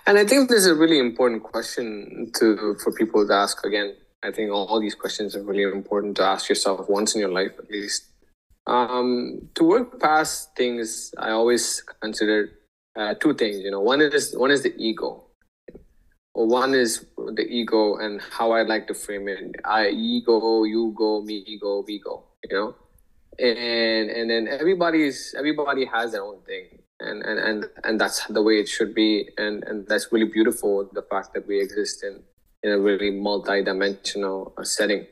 And I think this is a really important question to for people to ask again. I think all these questions are really important to ask yourself once in your life at least. Um, to work past things, I always consider uh, two things. You know, one is one is the ego. One is the ego and how I like to frame it. I ego, you go, me ego, we go. You know, and and then everybody's everybody has their own thing, and and and and that's the way it should be, and and that's really beautiful. The fact that we exist in in a really multi-dimensional uh, setting.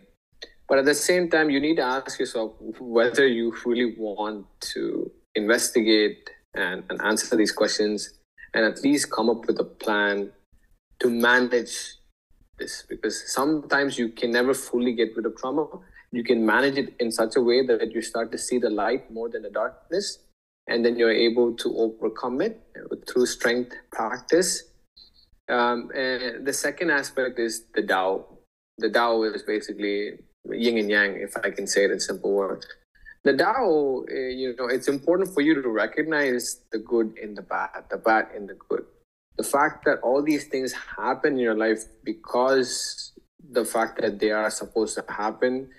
But at the same time, you need to ask yourself whether you really want to investigate and, and answer these questions and at least come up with a plan to manage this because sometimes you can never fully get rid of trauma you can manage it in such a way that you start to see the light more than the darkness and then you're able to overcome it through strength practice um, and the second aspect is the Tao. The Tao is basically yin and yang, if I can say it in simple words the Tao, uh, you know, it's important for you to recognize the good in the bad, the bad in the good. The fact that all these things happen in your life because the fact that they are supposed to happen,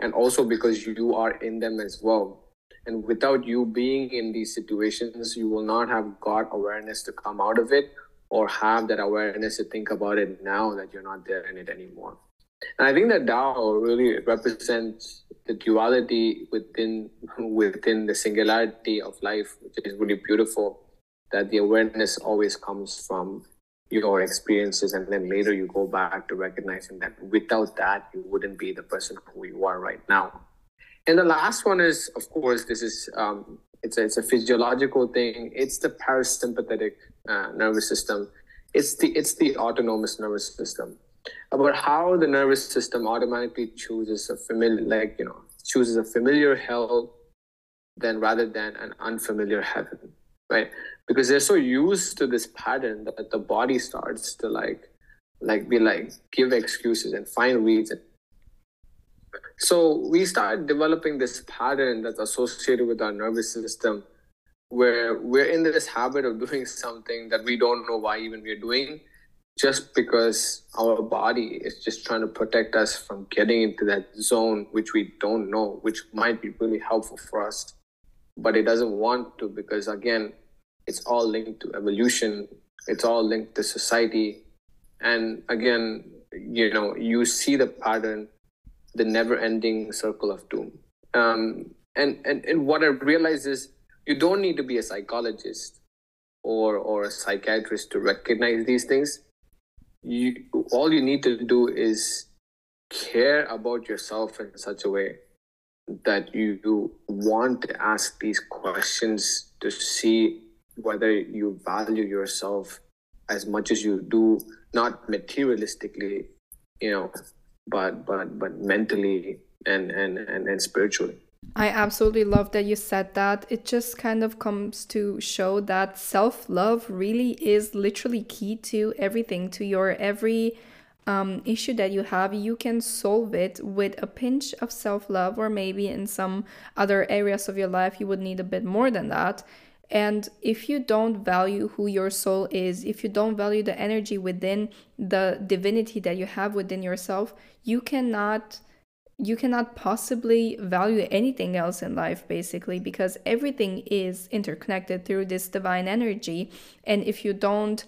and also because you are in them as well. And without you being in these situations, you will not have got awareness to come out of it or have that awareness to think about it now that you're not there in it anymore. And I think that Tao really represents the duality within within the singularity of life, which is really beautiful. That the awareness always comes from your experiences, and then later you go back to recognizing that without that, you wouldn't be the person who you are right now. And the last one is, of course, this is um, it's a, it's a physiological thing. It's the parasympathetic uh, nervous system. It's the it's the autonomous nervous system about how the nervous system automatically chooses a familiar, like, you know, chooses a familiar hell than rather than an unfamiliar heaven, right? Because they're so used to this pattern that the body starts to like, like be like, give excuses and find reason. So we start developing this pattern that's associated with our nervous system where we're in this habit of doing something that we don't know why even we're doing just because our body is just trying to protect us from getting into that zone which we don't know which might be really helpful for us. But it doesn't want to because again it's all linked to evolution. It's all linked to society. And again you know you see the pattern the never ending circle of doom. Um, and, and and what i realize is you don't need to be a psychologist or or a psychiatrist to recognize these things. You all you need to do is care about yourself in such a way that you, you want to ask these questions to see whether you value yourself as much as you do not materialistically you know but but but mentally and and and, and spiritually I absolutely love that you said that. It just kind of comes to show that self love really is literally key to everything, to your every um, issue that you have. You can solve it with a pinch of self love, or maybe in some other areas of your life, you would need a bit more than that. And if you don't value who your soul is, if you don't value the energy within the divinity that you have within yourself, you cannot you cannot possibly value anything else in life basically because everything is interconnected through this divine energy. And if you don't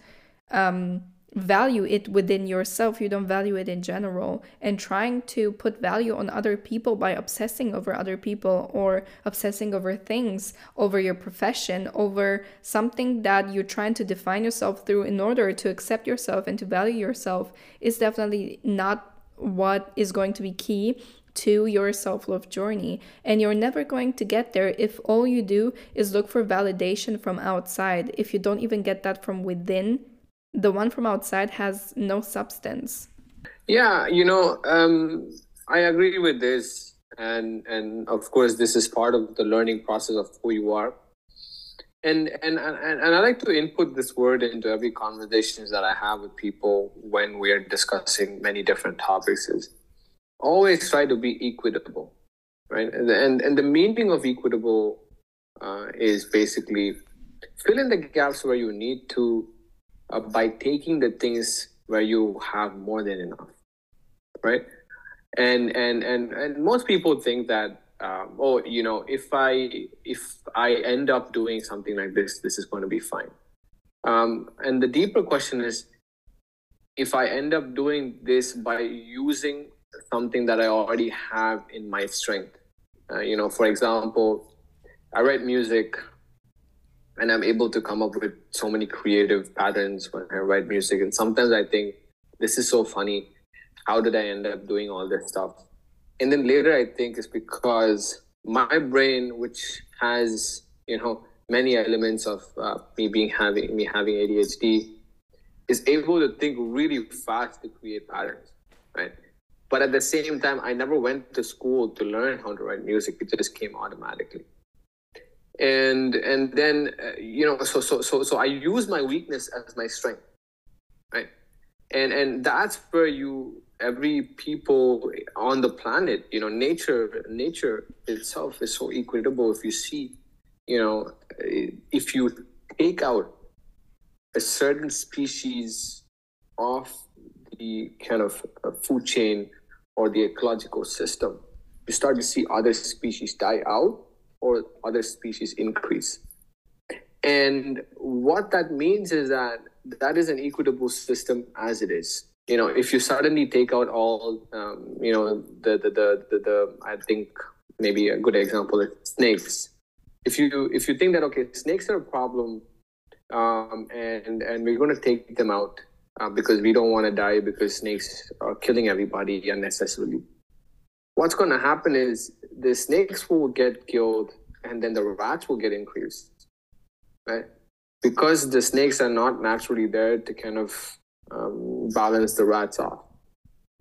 um, value it within yourself you don't value it in general and trying to put value on other people by obsessing over other people or obsessing over things over your profession over something that you're trying to define yourself through in order to accept yourself and to value yourself is definitely not what is going to be key to your self love journey. And you're never going to get there if all you do is look for validation from outside. If you don't even get that from within, the one from outside has no substance. Yeah, you know, um, I agree with this. And, and of course, this is part of the learning process of who you are. And, and, and, and I like to input this word into every conversations that I have with people when we are discussing many different topics is always try to be equitable, right? And and, and the meaning of equitable uh, is basically fill in the gaps where you need to uh, by taking the things where you have more than enough, right? And and and and most people think that um, oh you know if I if I end up doing something like this, this is going to be fine. Um, and the deeper question is if I end up doing this by using something that I already have in my strength. Uh, you know, for example, I write music and I'm able to come up with so many creative patterns when I write music. And sometimes I think, this is so funny. How did I end up doing all this stuff? And then later I think it's because my brain, which has, you know, many elements of uh, me being having me having ADHD, is able to think really fast to create patterns, right? but at the same time i never went to school to learn how to write music it just came automatically and and then uh, you know so so so so i use my weakness as my strength right? And and that's where you every people on the planet you know nature nature itself is so equitable. If you see you know if you take out a certain species off the kind of uh, food chain or the ecological system, you start to see other species die out or other species increase. And what that means is that that is an equitable system as it is. You know, if you suddenly take out all, um, you know, the, the, the, the, the, I think maybe a good example is snakes. If you if you think that okay, snakes are a problem, um, and and we're going to take them out, uh, because we don't want to die because snakes are killing everybody unnecessarily. What's going to happen is the snakes will get killed and then the rats will get increased, right? Because the snakes are not naturally there to kind of um, balance the rats off.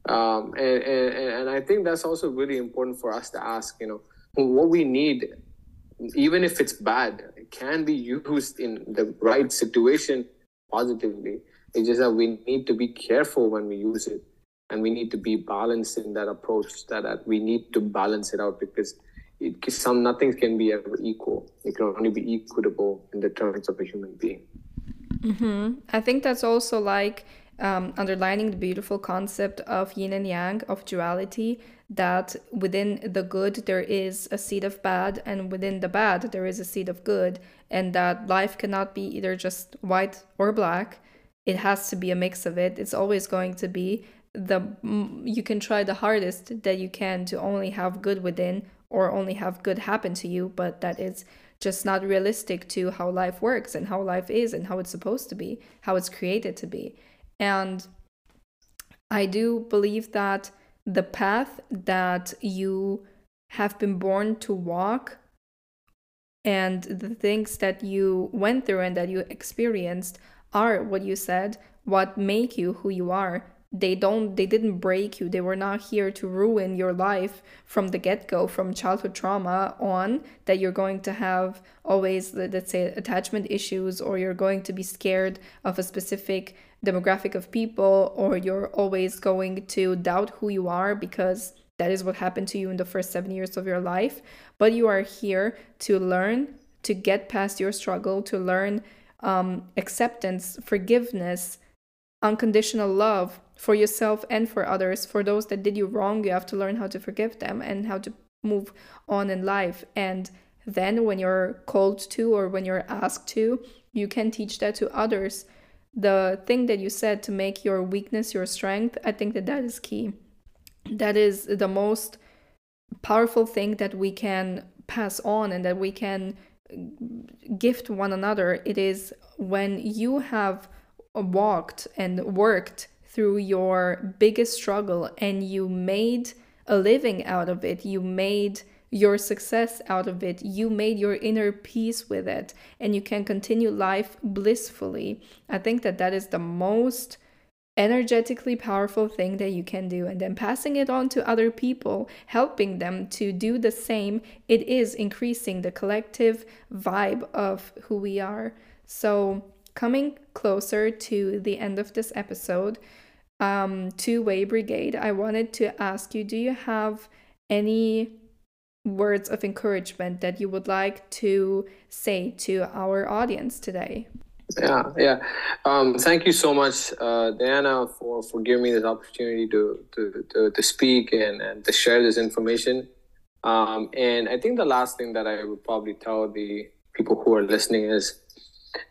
Um, and, and, and I think that's also really important for us to ask, you know, what we need, even if it's bad, it can be used in the right situation positively it's just that we need to be careful when we use it, and we need to be balanced in that approach. That, that we need to balance it out because it, some nothing can be ever equal. It can only be equitable in the terms of a human being. Mm-hmm. I think that's also like um, underlining the beautiful concept of yin and yang, of duality, that within the good there is a seed of bad, and within the bad there is a seed of good, and that life cannot be either just white or black, it has to be a mix of it. It's always going to be the you can try the hardest that you can to only have good within or only have good happen to you but that is just not realistic to how life works and how life is and how it's supposed to be how it's created to be. And i do believe that the path that you have been born to walk and the things that you went through and that you experienced are what you said what make you who you are they don't they didn't break you. They were not here to ruin your life from the get-go from childhood trauma on that you're going to have always let's say attachment issues or you're going to be scared of a specific demographic of people or you're always going to doubt who you are because that is what happened to you in the first 7 years of your life. But you are here to learn to get past your struggle to learn um, acceptance forgiveness unconditional love for yourself and for others. For those that did you wrong, you have to learn how to forgive them and how to move on in life. And then, when you're called to or when you're asked to, you can teach that to others. The thing that you said to make your weakness your strength, I think that that is key. That is the most powerful thing that we can pass on and that we can gift one another. It is when you have walked and worked through your biggest struggle and you made a living out of it, you made your success out of it, you made your inner peace with it, and you can continue life blissfully. I think that that is the most energetically powerful thing that you can do. And then passing it on to other people helping them to do the same it is increasing the collective vibe of who we are. So coming closer to the end of this episode, um, Two Way Brigade, I wanted to ask you do you have any words of encouragement that you would like to say to our audience today? Yeah, yeah. Um, thank you so much, uh, Diana, for, for giving me this opportunity to, to, to, to speak and, and to share this information. Um, and I think the last thing that I would probably tell the people who are listening is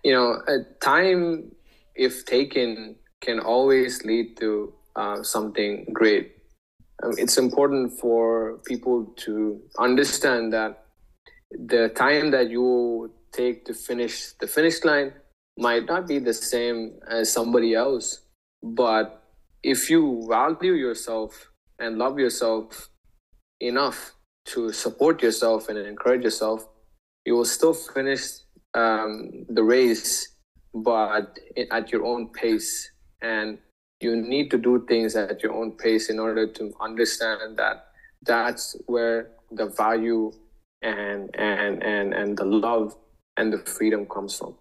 you know, time, if taken, can always lead to uh, something great. Um, it's important for people to understand that the time that you take to finish the finish line might not be the same as somebody else. But if you value yourself and love yourself enough to support yourself and encourage yourself, you will still finish um, the race, but at your own pace. And you need to do things at your own pace in order to understand that that's where the value and and and and the love and the freedom comes from.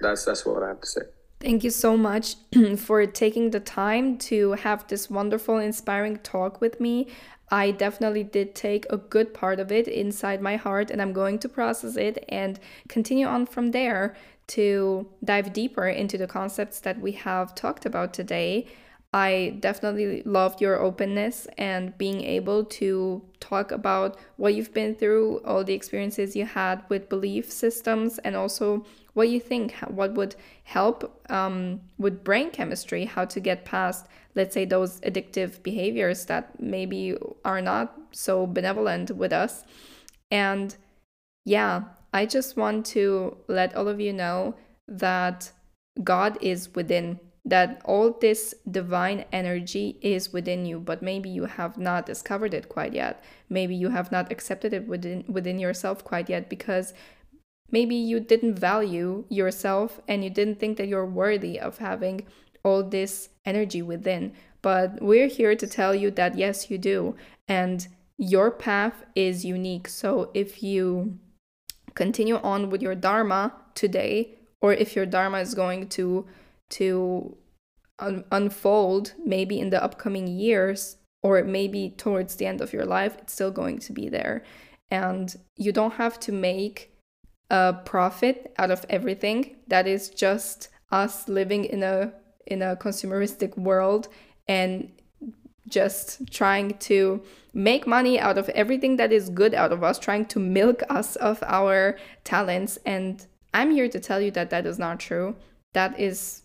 That's that's what I have to say. Thank you so much for taking the time to have this wonderful, inspiring talk with me. I definitely did take a good part of it inside my heart, and I'm going to process it and continue on from there to dive deeper into the concepts that we have talked about today. I definitely loved your openness and being able to talk about what you've been through, all the experiences you had with belief systems, and also what you think, what would help um, with brain chemistry, how to get past, let's say, those addictive behaviors that maybe are not so benevolent with us. And yeah, I just want to let all of you know that God is within, that all this divine energy is within you, but maybe you have not discovered it quite yet. Maybe you have not accepted it within within yourself quite yet because Maybe you didn't value yourself and you didn't think that you're worthy of having all this energy within. But we're here to tell you that yes, you do. And your path is unique. So if you continue on with your dharma today, or if your dharma is going to to un- unfold maybe in the upcoming years or maybe towards the end of your life, it's still going to be there. And you don't have to make a profit out of everything. That is just us living in a in a consumeristic world and just trying to make money out of everything that is good out of us, trying to milk us of our talents. And I'm here to tell you that that is not true. That is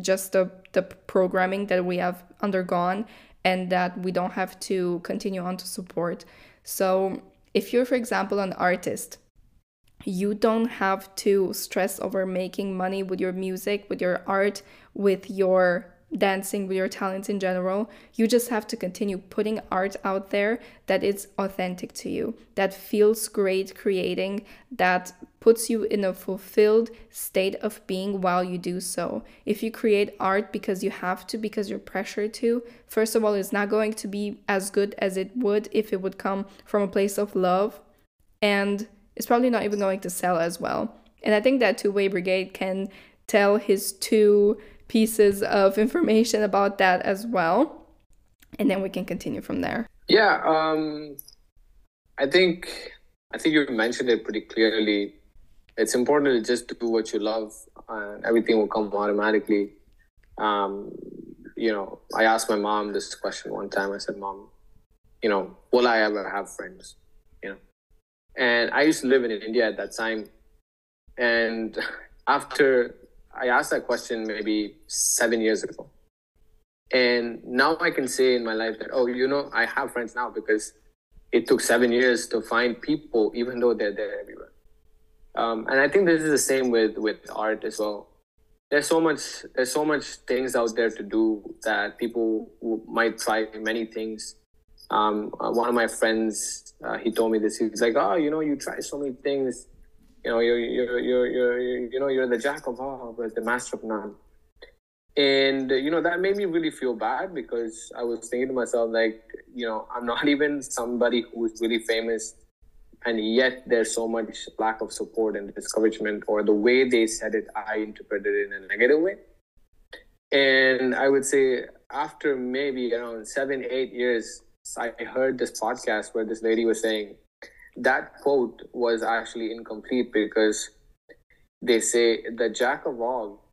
just the, the programming that we have undergone and that we don't have to continue on to support. So, if you're, for example, an artist, you don't have to stress over making money with your music, with your art, with your dancing with your talents in general. You just have to continue putting art out there that is authentic to you, that feels great creating, that puts you in a fulfilled state of being while you do so. If you create art because you have to, because you're pressured to, first of all, it's not going to be as good as it would if it would come from a place of love. And it's probably not even going to sell as well. And I think that Two Way Brigade can tell his two pieces of information about that as well. And then we can continue from there. Yeah, um, I think I think you mentioned it pretty clearly. It's important to just do what you love, and everything will come automatically. Um, you know, I asked my mom this question one time. I said, "Mom, you know, will I ever have friends?" You know, and I used to live in India at that time, and after I asked that question maybe seven years ago. And now I can say in my life that, oh, you know, I have friends now because it took seven years to find people, even though they're there everywhere. Um, and I think this is the same with, with art as well. There's so much, there's so much things out there to do that people might try many things. Um, uh, one of my friends, uh, he told me this. He's like, oh, you know, you try so many things you know, you're, you're, you're, you're, you know, you're the jack of all, but the master of none. And, you know, that made me really feel bad because I was thinking to myself, like, you know, I'm not even somebody who's really famous. And yet there's so much lack of support and discouragement, or the way they said it, I interpreted it in a negative way. And I would say after maybe around seven, eight years, I heard this podcast where this lady was saying, that quote was actually incomplete because they say the jack of all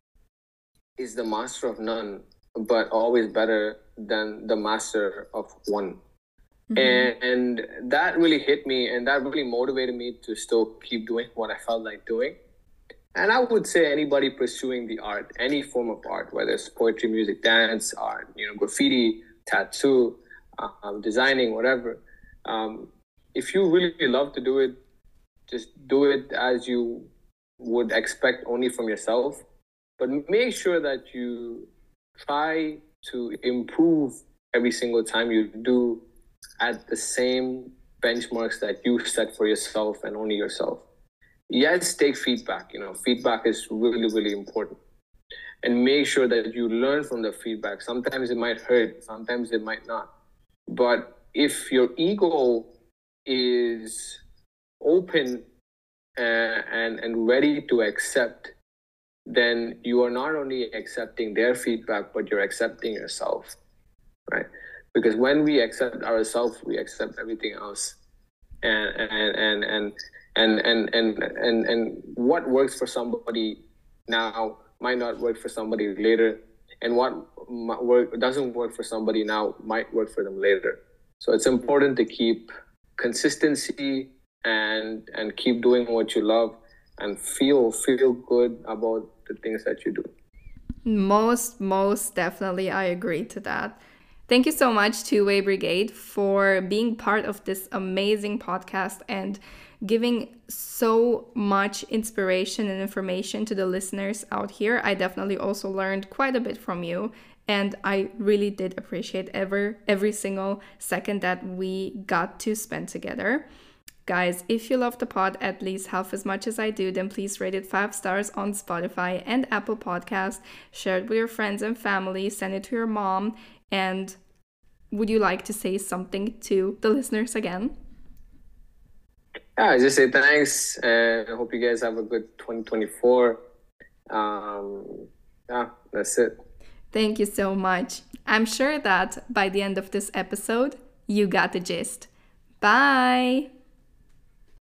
is the master of none, but always better than the master of one. Mm-hmm. And, and that really hit me and that really motivated me to still keep doing what I felt like doing. And I would say anybody pursuing the art, any form of art, whether it's poetry, music, dance, art, you know, graffiti, tattoo, um, designing, whatever, um, if you really love to do it, just do it as you would expect only from yourself. But make sure that you try to improve every single time you do at the same benchmarks that you set for yourself and only yourself. Yes, take feedback. You know, feedback is really, really important. And make sure that you learn from the feedback. Sometimes it might hurt, sometimes it might not. But if your ego is open uh, and and ready to accept then you are not only accepting their feedback but you're accepting yourself right? Because when we accept ourselves we accept everything else. And and and and and and and, and, and what works for somebody now might not work for somebody later and what work doesn't work for somebody now might work for them later. So it's important to keep consistency and and keep doing what you love and feel feel good about the things that you do. Most most definitely i agree to that. Thank you so much two way brigade for being part of this amazing podcast and giving so much inspiration and information to the listeners out here. I definitely also learned quite a bit from you and I really did appreciate ever every single second that we got to spend together. Guys, if you love the pod at least half as much as I do, then please rate it five stars on Spotify and Apple Podcast. Share it with your friends and family. Send it to your mom. And would you like to say something to the listeners again? Yeah, I just say thanks. And I hope you guys have a good 2024. Um, yeah, that's it. Thank you so much. I'm sure that by the end of this episode, you got the gist. Bye!